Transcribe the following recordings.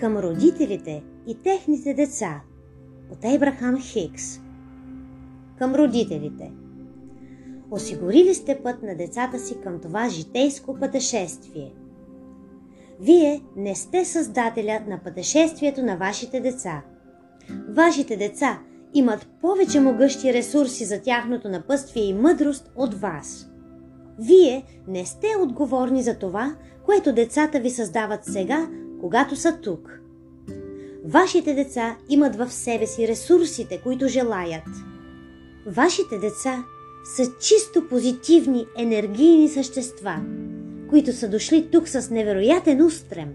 към родителите и техните деца от Ейбрахам Хикс. Към родителите. Осигурили сте път на децата си към това житейско пътешествие. Вие не сте създателя на пътешествието на вашите деца. Вашите деца имат повече могъщи ресурси за тяхното напъствие и мъдрост от вас. Вие не сте отговорни за това, което децата ви създават сега, когато са тук. Вашите деца имат в себе си ресурсите, които желаят. Вашите деца са чисто позитивни енергийни същества, които са дошли тук с невероятен устрем.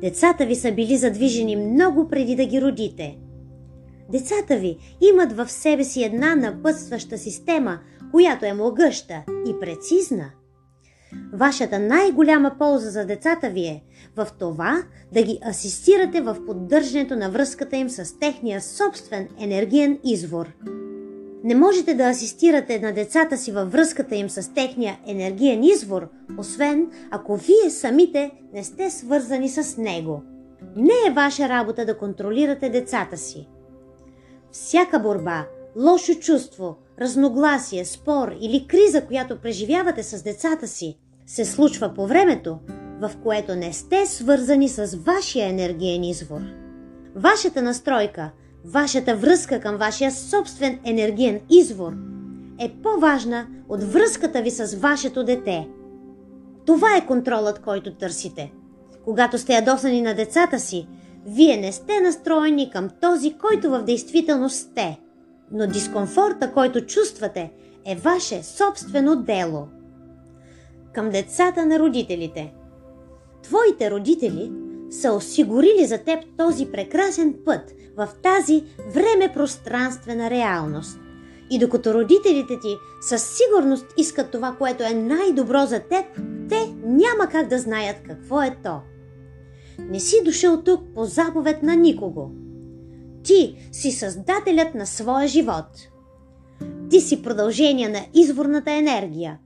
Децата ви са били задвижени много преди да ги родите. Децата ви имат в себе си една напътстваща система, която е могъща и прецизна. Вашата най-голяма полза за децата ви е в това да ги асистирате в поддържането на връзката им с техния собствен енергиен извор. Не можете да асистирате на децата си във връзката им с техния енергиен извор, освен ако вие самите не сте свързани с него. Не е ваша работа да контролирате децата си. Всяка борба, лошо чувство, разногласие, спор или криза, която преживявате с децата си, се случва по времето, в което не сте свързани с вашия енергиен извор. Вашата настройка, вашата връзка към вашия собствен енергиен извор е по-важна от връзката ви с вашето дете. Това е контролът, който търсите. Когато сте ядосани на децата си, вие не сте настроени към този, който в действителност сте, но дискомфорта, който чувствате, е ваше собствено дело. Към децата на родителите. Твоите родители са осигурили за теб този прекрасен път в тази време-пространствена реалност. И докато родителите ти със сигурност искат това, което е най-добро за теб, те няма как да знаят какво е то. Не си дошъл тук по заповед на никого. Ти си създателят на своя живот. Ти си продължение на изворната енергия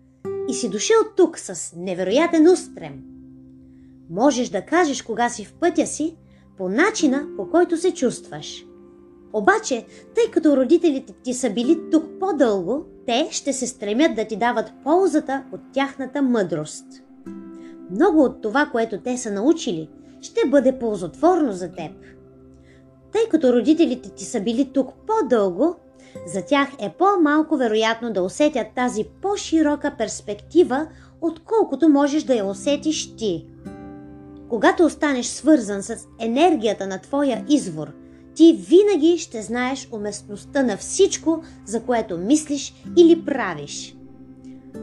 и си дошъл тук с невероятен устрем. Можеш да кажеш кога си в пътя си по начина, по който се чувстваш. Обаче, тъй като родителите ти са били тук по-дълго, те ще се стремят да ти дават ползата от тяхната мъдрост. Много от това, което те са научили, ще бъде ползотворно за теб. Тъй като родителите ти са били тук по-дълго, за тях е по-малко вероятно да усетят тази по-широка перспектива, отколкото можеш да я усетиш ти. Когато останеш свързан с енергията на твоя извор, ти винаги ще знаеш уместността на всичко, за което мислиш или правиш.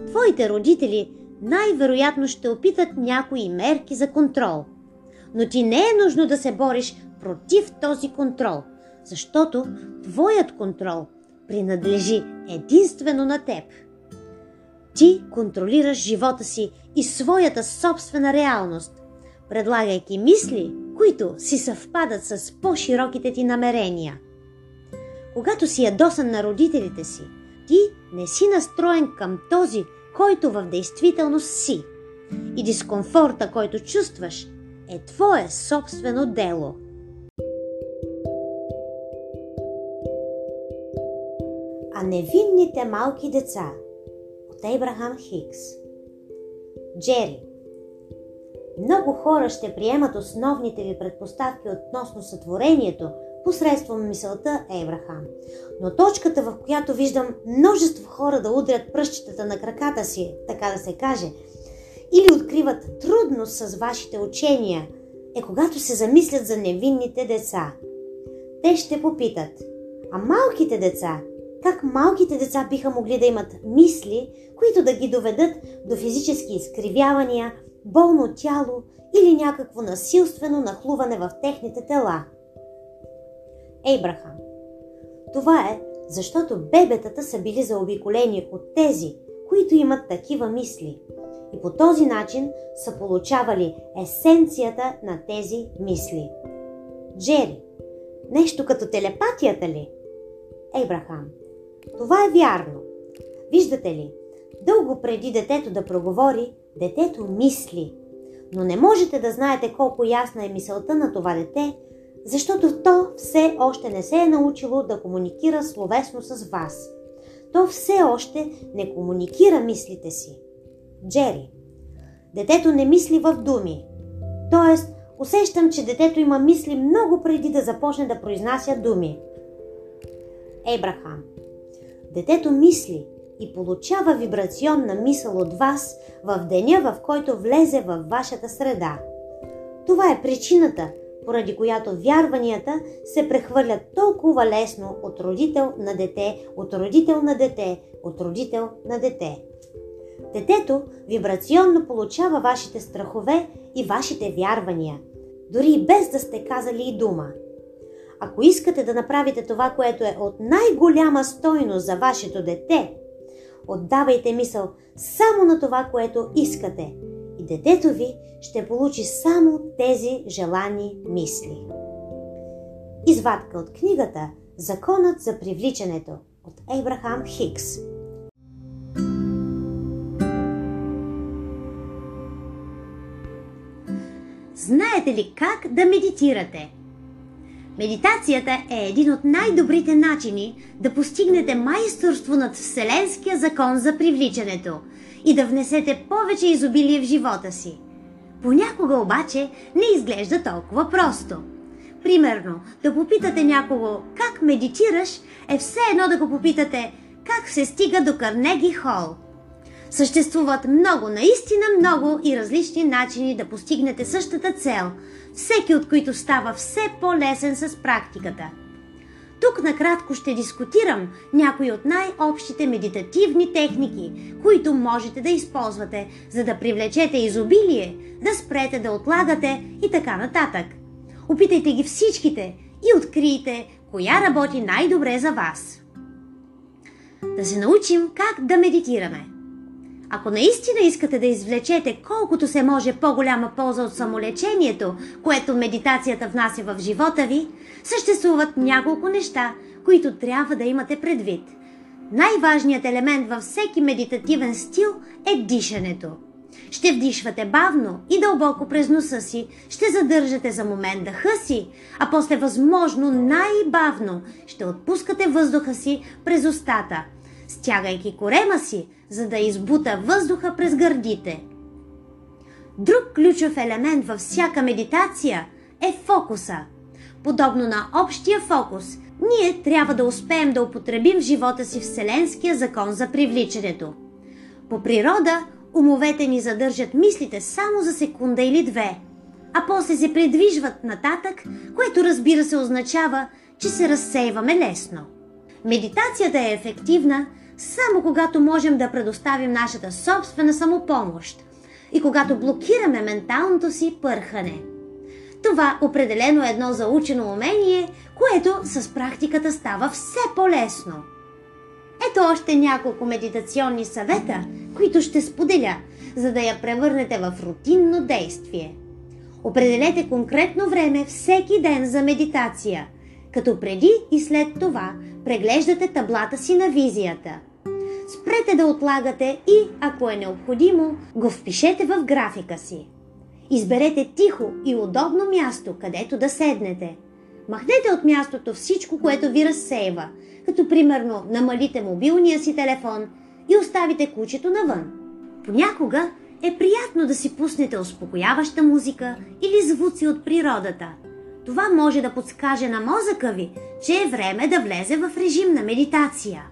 Твоите родители най-вероятно ще опитат някои мерки за контрол – но ти не е нужно да се бориш против този контрол, защото твоят контрол принадлежи единствено на теб. Ти контролираш живота си и своята собствена реалност, предлагайки мисли, които си съвпадат с по-широките ти намерения. Когато си ядосан на родителите си, ти не си настроен към този, който в действителност си. И дискомфорта, който чувстваш, е твое собствено дело. Невинните малки деца от Ейбрахам Хикс Джери Много хора ще приемат основните ви предпоставки относно сътворението посредством мисълта Ейбрахам. Но точката, в която виждам множество хора да удрят пръщетата на краката си, така да се каже – или откриват трудност с вашите учения, е когато се замислят за невинните деца. Те ще попитат, а малките деца, как малките деца биха могли да имат мисли, които да ги доведат до физически изкривявания, болно тяло или някакво насилствено нахлуване в техните тела? Ейбрахам. Това е, защото бебетата са били заобиколени от тези, които имат такива мисли – и по този начин са получавали есенцията на тези мисли. Джери. Нещо като телепатията ли? Ейбрахам. Това е вярно. Виждате ли, дълго преди детето да проговори, детето мисли. Но не можете да знаете колко ясна е мисълта на това дете, защото то все още не се е научило да комуникира словесно с вас. То все още не комуникира мислите си. Джери. Детето не мисли в думи. Тоест, усещам, че детето има мисли много преди да започне да произнася думи. Ебрахам. Детето мисли и получава вибрационна мисъл от вас в деня, в който влезе в вашата среда. Това е причината, поради която вярванията се прехвърлят толкова лесно от родител на дете, от родител на дете, от родител на дете. Детето вибрационно получава вашите страхове и вашите вярвания, дори и без да сте казали и дума. Ако искате да направите това, което е от най-голяма стойност за вашето дете, отдавайте мисъл само на това, което искате и детето ви ще получи само тези желани мисли. Извадка от книгата Законът за привличането от Ейбрахам Хикс Знаете ли как да медитирате? Медитацията е един от най-добрите начини да постигнете майсторство над Вселенския закон за привличането и да внесете повече изобилие в живота си. Понякога обаче не изглежда толкова просто. Примерно, да попитате някого как медитираш е все едно да го попитате как се стига до Карнеги Хол – Съществуват много, наистина много и различни начини да постигнете същата цел, всеки от които става все по-лесен с практиката. Тук накратко ще дискутирам някои от най-общите медитативни техники, които можете да използвате, за да привлечете изобилие, да спрете да отлагате и така нататък. Опитайте ги всичките и открийте коя работи най-добре за вас. Да се научим как да медитираме – ако наистина искате да извлечете колкото се може по-голяма полза от самолечението, което медитацията внася в живота ви, съществуват няколко неща, които трябва да имате предвид. Най-важният елемент във всеки медитативен стил е дишането. Ще вдишвате бавно и дълбоко през носа си, ще задържате за момент дъха си, а после възможно най-бавно ще отпускате въздуха си през устата, стягайки корема си, за да избута въздуха през гърдите. Друг ключов елемент във всяка медитация е фокуса. Подобно на общия фокус, ние трябва да успеем да употребим в живота си Вселенския закон за привличането. По природа, умовете ни задържат мислите само за секунда или две, а после се придвижват нататък, което разбира се означава, че се разсейваме лесно. Медитацията е ефективна, само когато можем да предоставим нашата собствена самопомощ и когато блокираме менталното си пърхане. Това определено е едно заучено умение, което с практиката става все по-лесно. Ето още няколко медитационни съвета, които ще споделя, за да я превърнете в рутинно действие. Определете конкретно време всеки ден за медитация, като преди и след това преглеждате таблата си на визията – спрете да отлагате и, ако е необходимо, го впишете в графика си. Изберете тихо и удобно място, където да седнете. Махнете от мястото всичко, което ви разсейва, като примерно намалите мобилния си телефон и оставите кучето навън. Понякога е приятно да си пуснете успокояваща музика или звуци от природата. Това може да подскаже на мозъка ви, че е време да влезе в режим на медитация.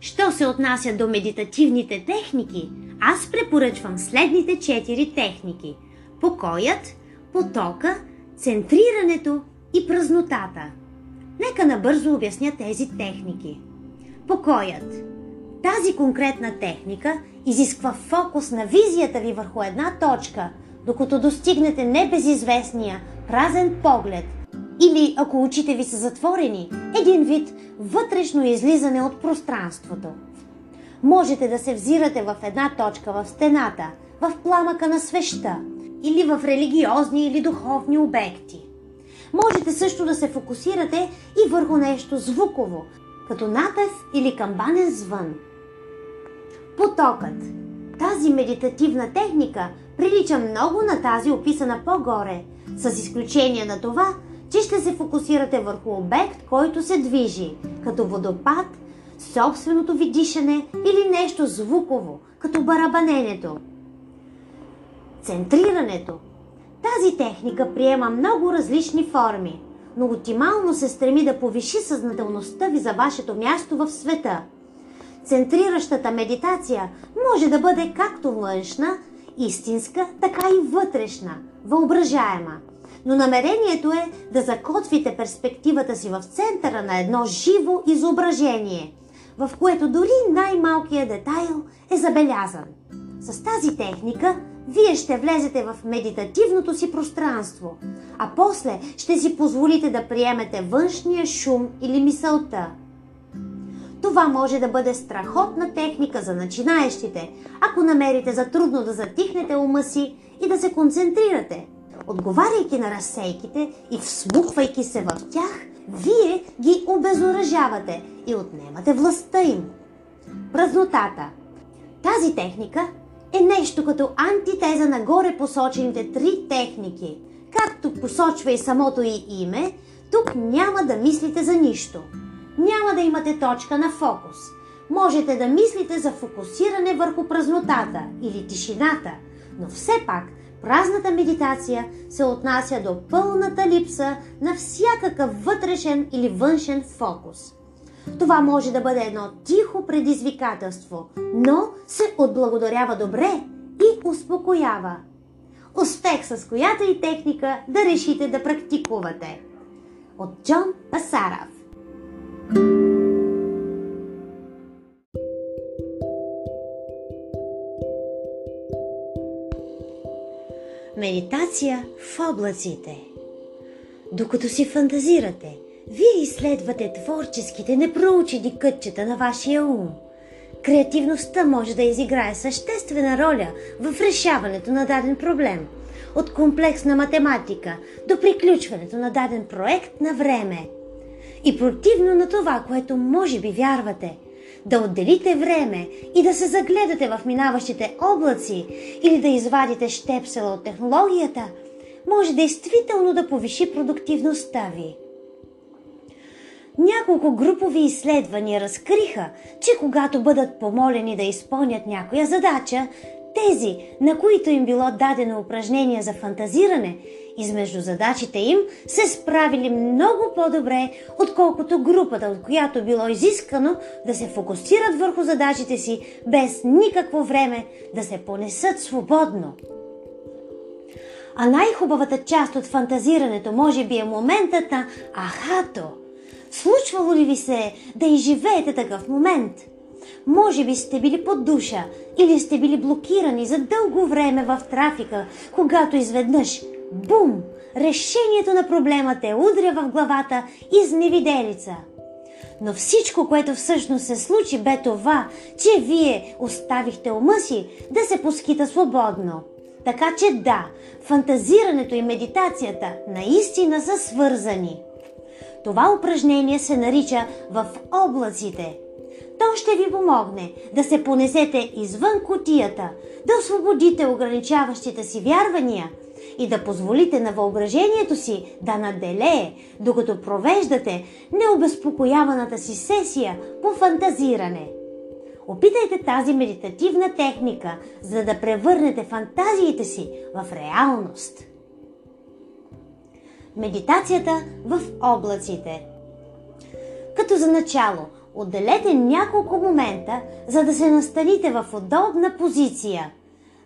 Що се отнася до медитативните техники, аз препоръчвам следните четири техники – покоят, потока, центрирането и празнотата. Нека набързо обясня тези техники. Покоят. Тази конкретна техника изисква фокус на визията ви върху една точка, докато достигнете небезизвестния празен поглед – или, ако очите ви са затворени, един вид вътрешно излизане от пространството. Можете да се взирате в една точка в стената, в пламъка на свеща или в религиозни или духовни обекти. Можете също да се фокусирате и върху нещо звуково, като напев или камбанен звън. Потокът. Тази медитативна техника прилича много на тази описана по-горе, с изключение на това, че ще се фокусирате върху обект, който се движи, като водопад, собственото ви дишане или нещо звуково, като барабаненето. Центрирането. Тази техника приема много различни форми, но оптимално се стреми да повиши съзнателността ви за вашето място в света. Центриращата медитация може да бъде както външна, истинска, така и вътрешна, въображаема. Но намерението е да закотвите перспективата си в центъра на едно живо изображение, в което дори най-малкият детайл е забелязан. С тази техника вие ще влезете в медитативното си пространство, а после ще си позволите да приемете външния шум или мисълта. Това може да бъде страхотна техника за начинаещите, ако намерите за трудно да затихнете ума си и да се концентрирате. Отговаряйки на разсейките и всмуквайки се в тях, вие ги обезоръжавате и отнемате властта им. Празнотата. Тази техника е нещо като антитеза на горе посочените три техники. Както посочва и самото и име, тук няма да мислите за нищо. Няма да имате точка на фокус. Можете да мислите за фокусиране върху празнотата или тишината, но все пак празната медитация се отнася до пълната липса на всякакъв вътрешен или външен фокус. Това може да бъде едно тихо предизвикателство, но се отблагодарява добре и успокоява. Успех с която и техника да решите да практикувате. От Джон Пасаров Медитация в облаците Докато си фантазирате – вие изследвате творческите, непроучени кътчета на вашия ум. Креативността може да изиграе съществена роля в решаването на даден проблем. От комплексна математика до приключването на даден проект на време. И противно на това, което може би вярвате, да отделите време и да се загледате в минаващите облаци или да извадите щепсела от технологията, може действително да повиши продуктивността ви. Няколко групови изследвания разкриха, че когато бъдат помолени да изпълнят някоя задача, тези, на които им било дадено упражнение за фантазиране, измежду задачите им се справили много по-добре, отколкото групата, от която било изискано да се фокусират върху задачите си без никакво време да се понесат свободно. А най-хубавата част от фантазирането може би е моментът на ахато – Случвало ли ви се да изживеете такъв момент? Може би сте били под душа или сте били блокирани за дълго време в трафика, когато изведнъж, бум, решението на проблема те удря в главата изневиделица. Но всичко, което всъщност се случи, бе това, че вие оставихте ума си да се поскита свободно. Така че да, фантазирането и медитацията наистина са свързани. Това упражнение се нарича в облаците. То ще ви помогне да се понесете извън котията, да освободите ограничаващите си вярвания и да позволите на въображението си да наделее, докато провеждате необезпокояваната си сесия по фантазиране. Опитайте тази медитативна техника, за да превърнете фантазиите си в реалност. Медитацията в облаците. Като за начало, отделете няколко момента, за да се настаните в удобна позиция.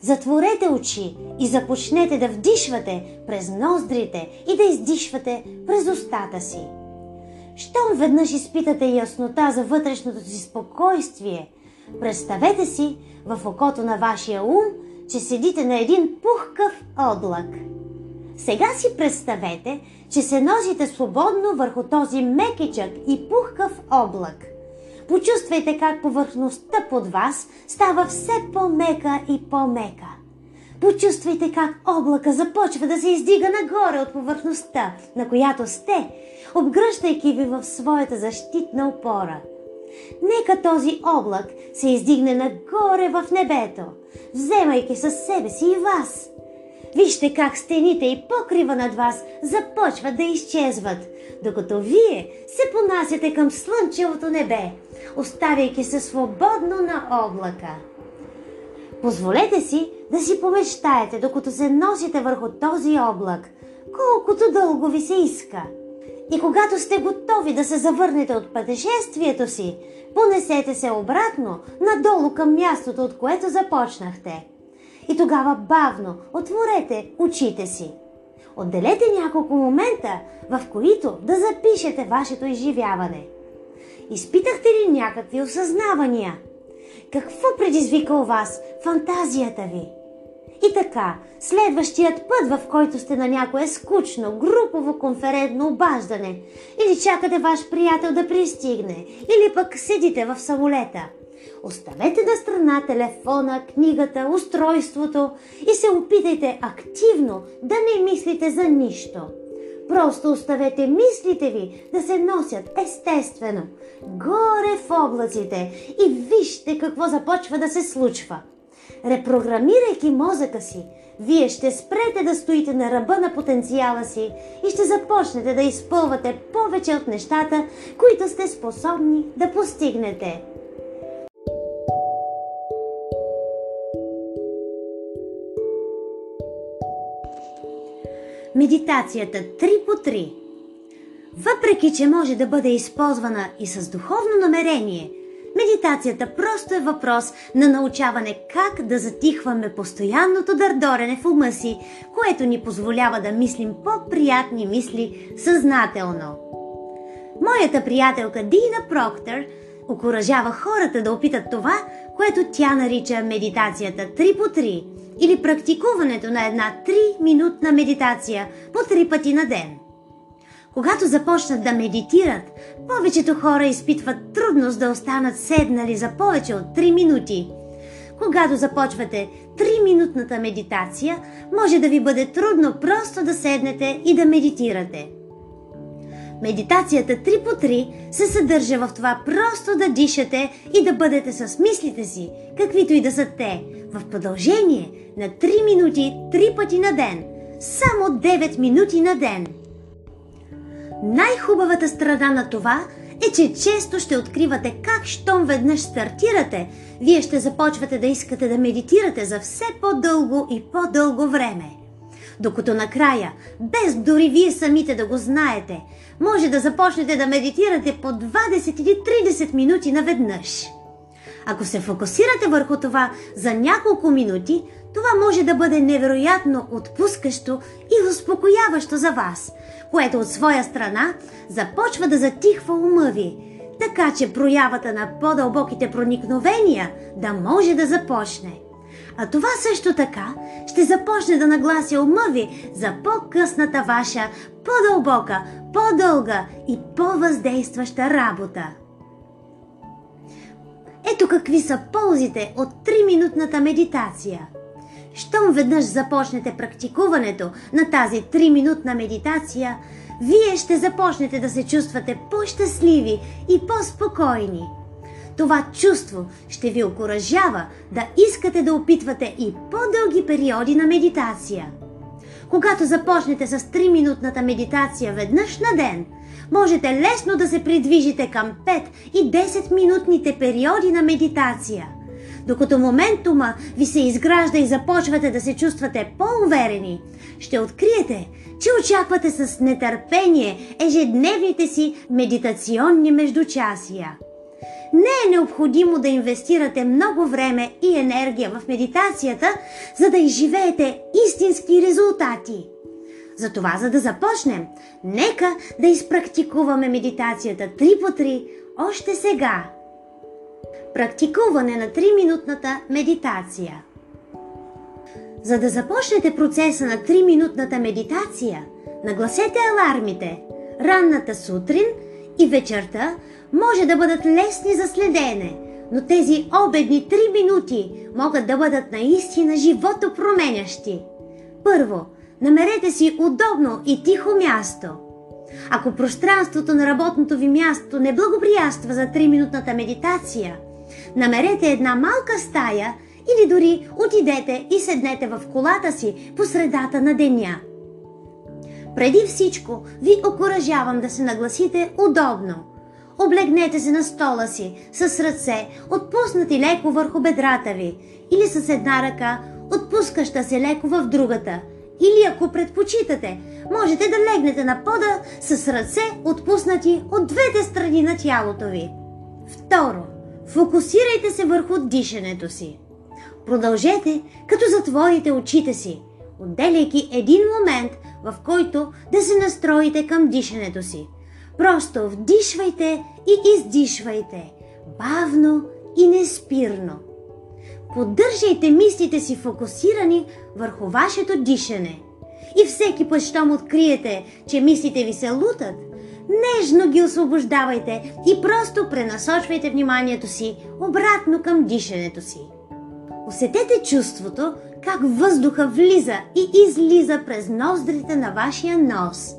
Затворете очи и започнете да вдишвате през ноздрите и да издишвате през устата си. Щом веднъж изпитате яснота за вътрешното си спокойствие, представете си в окото на вашия ум, че седите на един пухкав облак – сега си представете, че се носите свободно върху този мекичък и пухкав облак. Почувствайте как повърхността под вас става все по-мека и по-мека. Почувствайте как облака започва да се издига нагоре от повърхността, на която сте, обгръщайки ви в своята защитна опора. Нека този облак се издигне нагоре в небето, вземайки със себе си и вас. Вижте как стените и покрива над вас започват да изчезват, докато вие се понасяте към слънчевото небе, оставяйки се свободно на облака. Позволете си да си помечтаете, докато се носите върху този облак, колкото дълго ви се иска. И когато сте готови да се завърнете от пътешествието си, понесете се обратно, надолу към мястото, от което започнахте. И тогава бавно отворете очите си. Отделете няколко момента, в които да запишете вашето изживяване. Изпитахте ли някакви осъзнавания – какво предизвика у вас фантазията ви? И така, следващият път, в който сте на някое скучно, групово конферентно обаждане, или чакате ваш приятел да пристигне, или пък седите в самолета, оставете на страна телефона, книгата, устройството и се опитайте активно да не мислите за нищо – Просто оставете мислите ви да се носят естествено, горе в облаците и вижте какво започва да се случва. Репрограмирайки мозъка си, вие ще спрете да стоите на ръба на потенциала си и ще започнете да изпълвате повече от нещата, които сте способни да постигнете. Медитацията 3 по 3. Въпреки, че може да бъде използвана и с духовно намерение, медитацията просто е въпрос на научаване как да затихваме постоянното дърдорене в ума си, което ни позволява да мислим по-приятни мисли съзнателно. Моята приятелка Дина Проктор окоръжава хората да опитат това, което тя нарича медитацията 3 по 3 или практикуването на една 3-минутна медитация по 3 пъти на ден. Когато започнат да медитират, повечето хора изпитват трудност да останат седнали за повече от 3 минути. Когато започвате 3-минутната медитация, може да ви бъде трудно просто да седнете и да медитирате. Медитацията 3 по 3 се съдържа в това просто да дишате и да бъдете с мислите си, каквито и да са те, в продължение на 3 минути 3 пъти на ден. Само 9 минути на ден. Най-хубавата страна на това е, че често ще откривате как, щом веднъж стартирате, вие ще започвате да искате да медитирате за все по-дълго и по-дълго време. Докато накрая, без дори вие самите да го знаете, може да започнете да медитирате по 20 или 30 минути наведнъж. Ако се фокусирате върху това за няколко минути, това може да бъде невероятно отпускащо и успокояващо за вас, което от своя страна започва да затихва ума ви, така че проявата на по-дълбоките проникновения да може да започне. А това също така ще започне да наглася ума ви за по-късната ваша, по-дълбока, по-дълга и по-въздействаща работа. Ето какви са ползите от 3-минутната медитация. Щом веднъж започнете практикуването на тази 3-минутна медитация, вие ще започнете да се чувствате по-щастливи и по-спокойни. Това чувство ще ви окоръжава да искате да опитвате и по-дълги периоди на медитация. Когато започнете с 3-минутната медитация веднъж на ден, можете лесно да се придвижите към 5 и 10 минутните периоди на медитация. Докато моментума ви се изгражда и започвате да се чувствате по-уверени, ще откриете, че очаквате с нетърпение ежедневните си медитационни междучасия. Не е необходимо да инвестирате много време и енергия в медитацията, за да изживеете истински резултати. Затова, за да започнем, нека да изпрактикуваме медитацията 3 по 3 още сега. Практикуване на 3-минутната медитация. За да започнете процеса на 3-минутната медитация, нагласете алармите ранната сутрин и вечерта може да бъдат лесни за следене, но тези обедни 3 минути могат да бъдат наистина живото променящи. Първо, намерете си удобно и тихо място. Ако пространството на работното ви място не благоприятства за 3-минутната медитация, намерете една малка стая или дори отидете и седнете в колата си по средата на деня. Преди всичко ви окоръжавам да се нагласите удобно. Облегнете се на стола си с ръце, отпуснати леко върху бедрата ви или с една ръка, отпускаща се леко в другата. Или ако предпочитате, можете да легнете на пода с ръце, отпуснати от двете страни на тялото ви. Второ, фокусирайте се върху дишането си. Продължете, като затворите очите си, отделяйки един момент, в който да се настроите към дишането си. Просто вдишвайте и издишвайте, бавно и неспирно. Поддържайте мислите си фокусирани върху вашето дишане. И всеки път, щом откриете, че мислите ви се лутат, нежно ги освобождавайте и просто пренасочвайте вниманието си обратно към дишането си. Усетете чувството как въздуха влиза и излиза през ноздрите на вашия нос.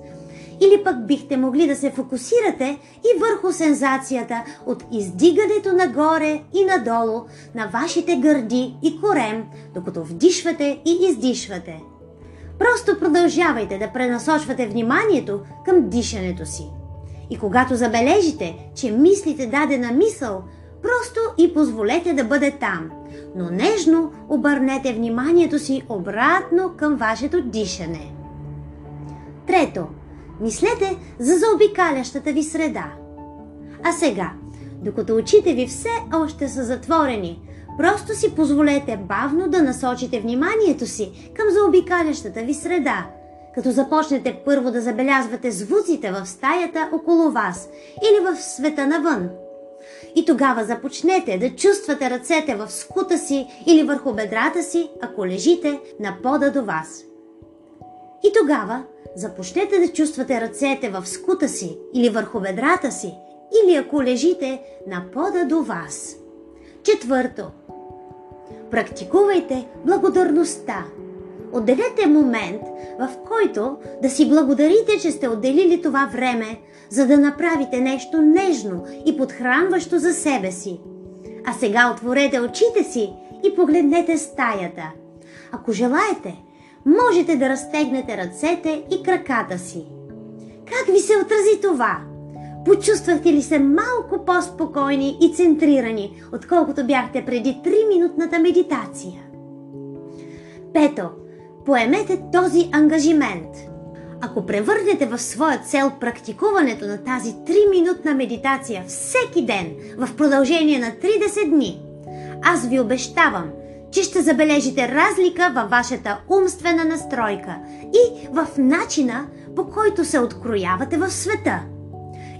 Или пък бихте могли да се фокусирате и върху сензацията от издигането нагоре и надолу на вашите гърди и корем, докато вдишвате и издишвате. Просто продължавайте да пренасочвате вниманието към дишането си. И когато забележите, че мислите дадена мисъл, просто и позволете да бъде там – но нежно обърнете вниманието си обратно към вашето дишане. Трето, мислете за заобикалящата ви среда. А сега, докато очите ви все още са затворени, просто си позволете бавно да насочите вниманието си към заобикалящата ви среда, като започнете първо да забелязвате звуците в стаята около вас или в света навън – и тогава започнете да чувствате ръцете в скута си или върху бедрата си, ако лежите на пода до вас. И тогава започнете да чувствате ръцете в скута си или върху бедрата си, или ако лежите на пода до вас. Четвърто. Практикувайте благодарността. Отделете момент, в който да си благодарите, че сте отделили това време, за да направите нещо нежно и подхранващо за себе си. А сега отворете очите си и погледнете стаята. Ако желаете, можете да разтегнете ръцете и краката си. Как ви се отрази това? Почувствахте ли се малко по-спокойни и центрирани, отколкото бяхте преди 3-минутната медитация? Пето, поемете този ангажимент – ако превърнете в своя цел практикуването на тази 3-минутна медитация всеки ден в продължение на 30 дни, аз ви обещавам, че ще забележите разлика във вашата умствена настройка и в начина по който се откроявате в света.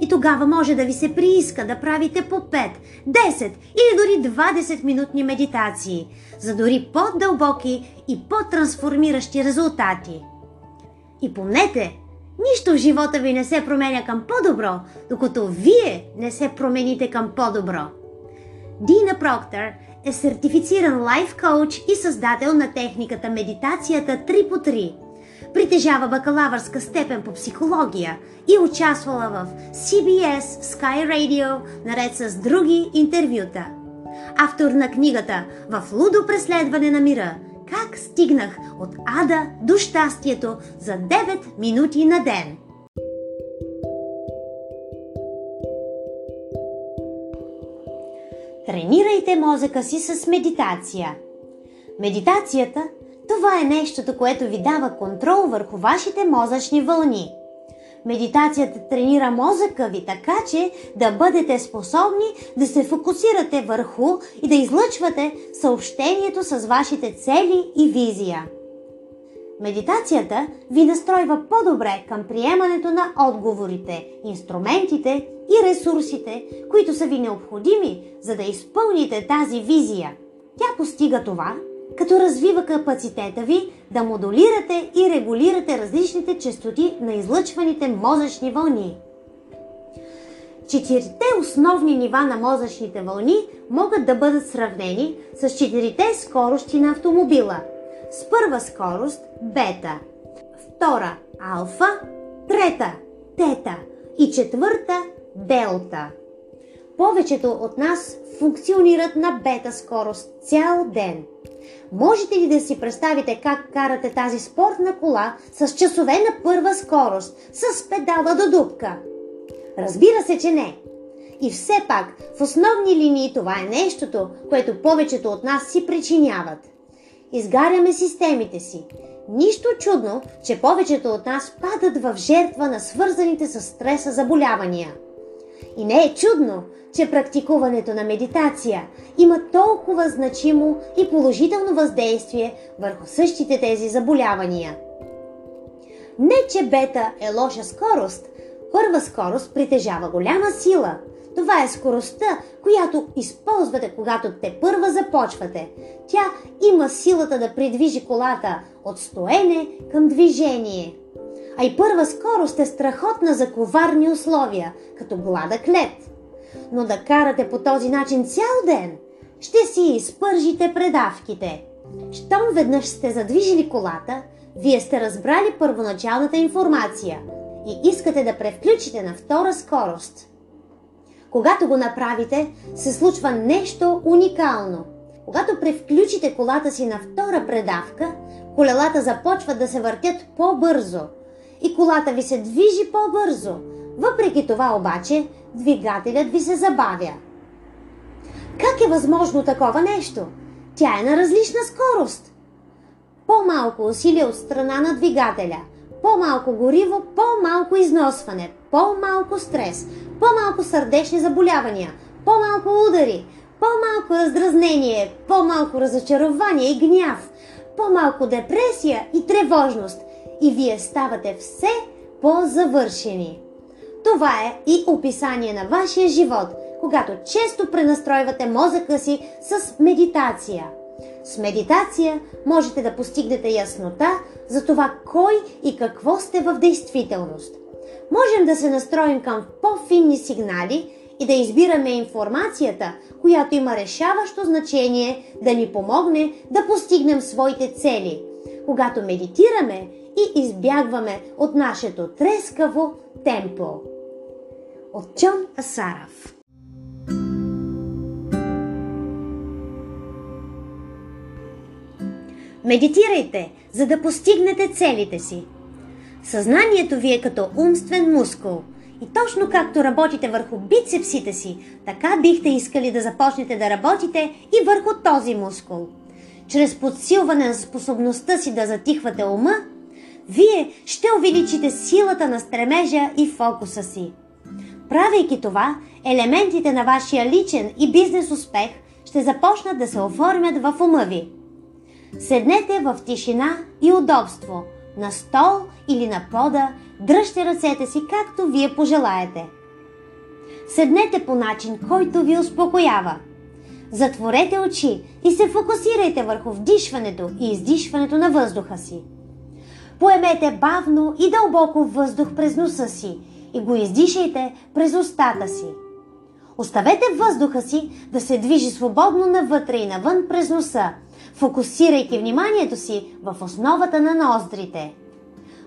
И тогава може да ви се прииска да правите по 5, 10 или дори 20 минутни медитации, за дори по-дълбоки и по-трансформиращи резултати – и помнете, нищо в живота ви не се променя към по-добро, докато вие не се промените към по-добро. Дина Проктор е сертифициран лайф коуч и създател на техниката медитацията 3 по 3. Притежава бакалавърска степен по психология и участвала в CBS Sky Radio наред с други интервюта. Автор на книгата В лудо преследване на мира – как стигнах от ада до щастието за 9 минути на ден. Тренирайте мозъка си с медитация. Медитацията това е нещото, което ви дава контрол върху вашите мозъчни вълни – Медитацията тренира мозъка ви така, че да бъдете способни да се фокусирате върху и да излъчвате съобщението с вашите цели и визия. Медитацията ви настройва по-добре към приемането на отговорите, инструментите и ресурсите, които са ви необходими, за да изпълните тази визия. Тя постига това, като развива капацитета ви да модулирате и регулирате различните частоти на излъчваните мозъчни вълни. Четирите основни нива на мозъчните вълни могат да бъдат сравнени с четирите скорости на автомобила. С първа скорост – бета, втора – алфа, трета тета и четвърта делта. Повечето от нас функционират на бета скорост цял ден. Можете ли да си представите как карате тази спортна кола с часове на първа скорост, с педала до дупка? Разбира се, че не. И все пак, в основни линии това е нещото, което повечето от нас си причиняват. Изгаряме системите си. Нищо чудно, че повечето от нас падат в жертва на свързаните с стреса заболявания. И не е чудно, че практикуването на медитация има толкова значимо и положително въздействие върху същите тези заболявания. Не, че бета е лоша скорост, първа скорост притежава голяма сила. Това е скоростта, която използвате, когато те първа започвате. Тя има силата да придвижи колата от стоене към движение. А и първа скорост е страхотна за коварни условия, като гладък лед. Но да карате по този начин цял ден, ще си изпържите предавките. Щом веднъж сте задвижили колата, вие сте разбрали първоначалната информация – и искате да превключите на втора скорост. Когато го направите, се случва нещо уникално. Когато превключите колата си на втора предавка, колелата започват да се въртят по-бързо и колата ви се движи по-бързо. Въпреки това обаче, двигателят ви се забавя. Как е възможно такова нещо? Тя е на различна скорост. По-малко усилие от страна на двигателя – по-малко гориво, по-малко износване, по-малко стрес, по-малко сърдечни заболявания, по-малко удари, по-малко раздразнение, по-малко разочарование и гняв, по-малко депресия и тревожност и вие ставате все по-завършени. Това е и описание на вашия живот, когато често пренастройвате мозъка си с медитация – с медитация можете да постигнете яснота за това кой и какво сте в действителност. Можем да се настроим към по-финни сигнали и да избираме информацията, която има решаващо значение да ни помогне да постигнем своите цели, когато медитираме и избягваме от нашето трескаво темпо. От Чон Асаров Медитирайте, за да постигнете целите си. Съзнанието ви е като умствен мускул. И точно както работите върху бицепсите си, така бихте искали да започнете да работите и върху този мускул. Чрез подсилване на способността си да затихвате ума, вие ще увеличите силата на стремежа и фокуса си. Правейки това, елементите на вашия личен и бизнес успех ще започнат да се оформят в ума ви – Седнете в тишина и удобство, на стол или на пода, дръжте ръцете си както вие пожелаете. Седнете по начин, който ви успокоява. Затворете очи и се фокусирайте върху вдишването и издишването на въздуха си. Поемете бавно и дълбоко въздух през носа си и го издишайте през устата си. Оставете въздуха си да се движи свободно навътре и навън през носа – фокусирайки вниманието си в основата на ноздрите.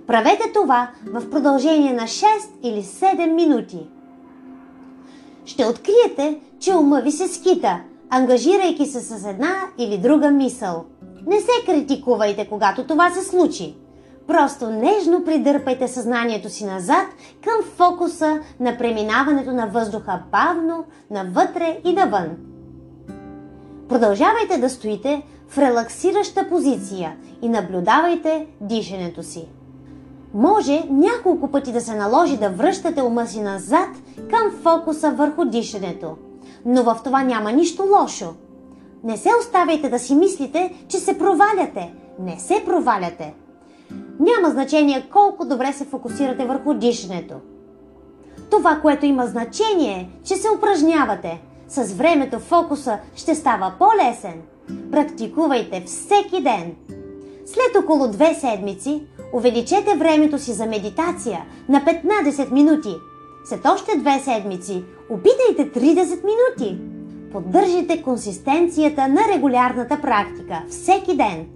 Правете това в продължение на 6 или 7 минути. Ще откриете, че ума ви се скита, ангажирайки се с една или друга мисъл. Не се критикувайте, когато това се случи. Просто нежно придърпайте съзнанието си назад към фокуса на преминаването на въздуха бавно, навътре и навън. Продължавайте да стоите в релаксираща позиция и наблюдавайте дишането си. Може няколко пъти да се наложи да връщате ума си назад към фокуса върху дишането, но в това няма нищо лошо. Не се оставяйте да си мислите, че се проваляте. Не се проваляте. Няма значение колко добре се фокусирате върху дишането. Това, което има значение че се упражнявате. С времето фокуса ще става по-лесен – Практикувайте всеки ден. След около две седмици увеличете времето си за медитация на 15 минути. След още две седмици опитайте 30 минути. Поддържайте консистенцията на регулярната практика всеки ден.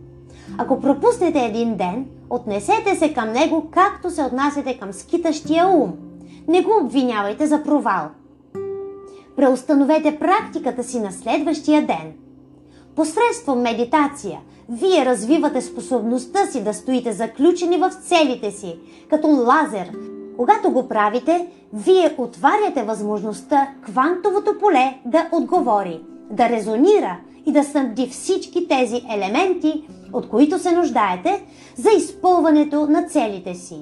Ако пропуснете един ден, отнесете се към него както се отнасяте към скитащия ум – не го обвинявайте за провал. Преустановете практиката си на следващия ден. Посредством медитация вие развивате способността си да стоите заключени в целите си, като лазер. Когато го правите, вие отваряте възможността квантовото поле да отговори, да резонира и да снабди всички тези елементи, от които се нуждаете, за изпълването на целите си.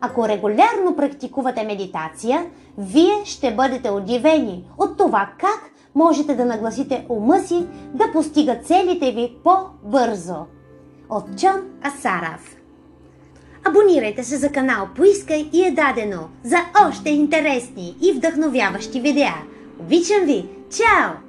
Ако регулярно практикувате медитация, вие ще бъдете удивени от това как можете да нагласите ума си да постига целите ви по-бързо. От Джон Асарав Абонирайте се за канал Поискай и е дадено за още интересни и вдъхновяващи видеа. Обичам ви! Чао!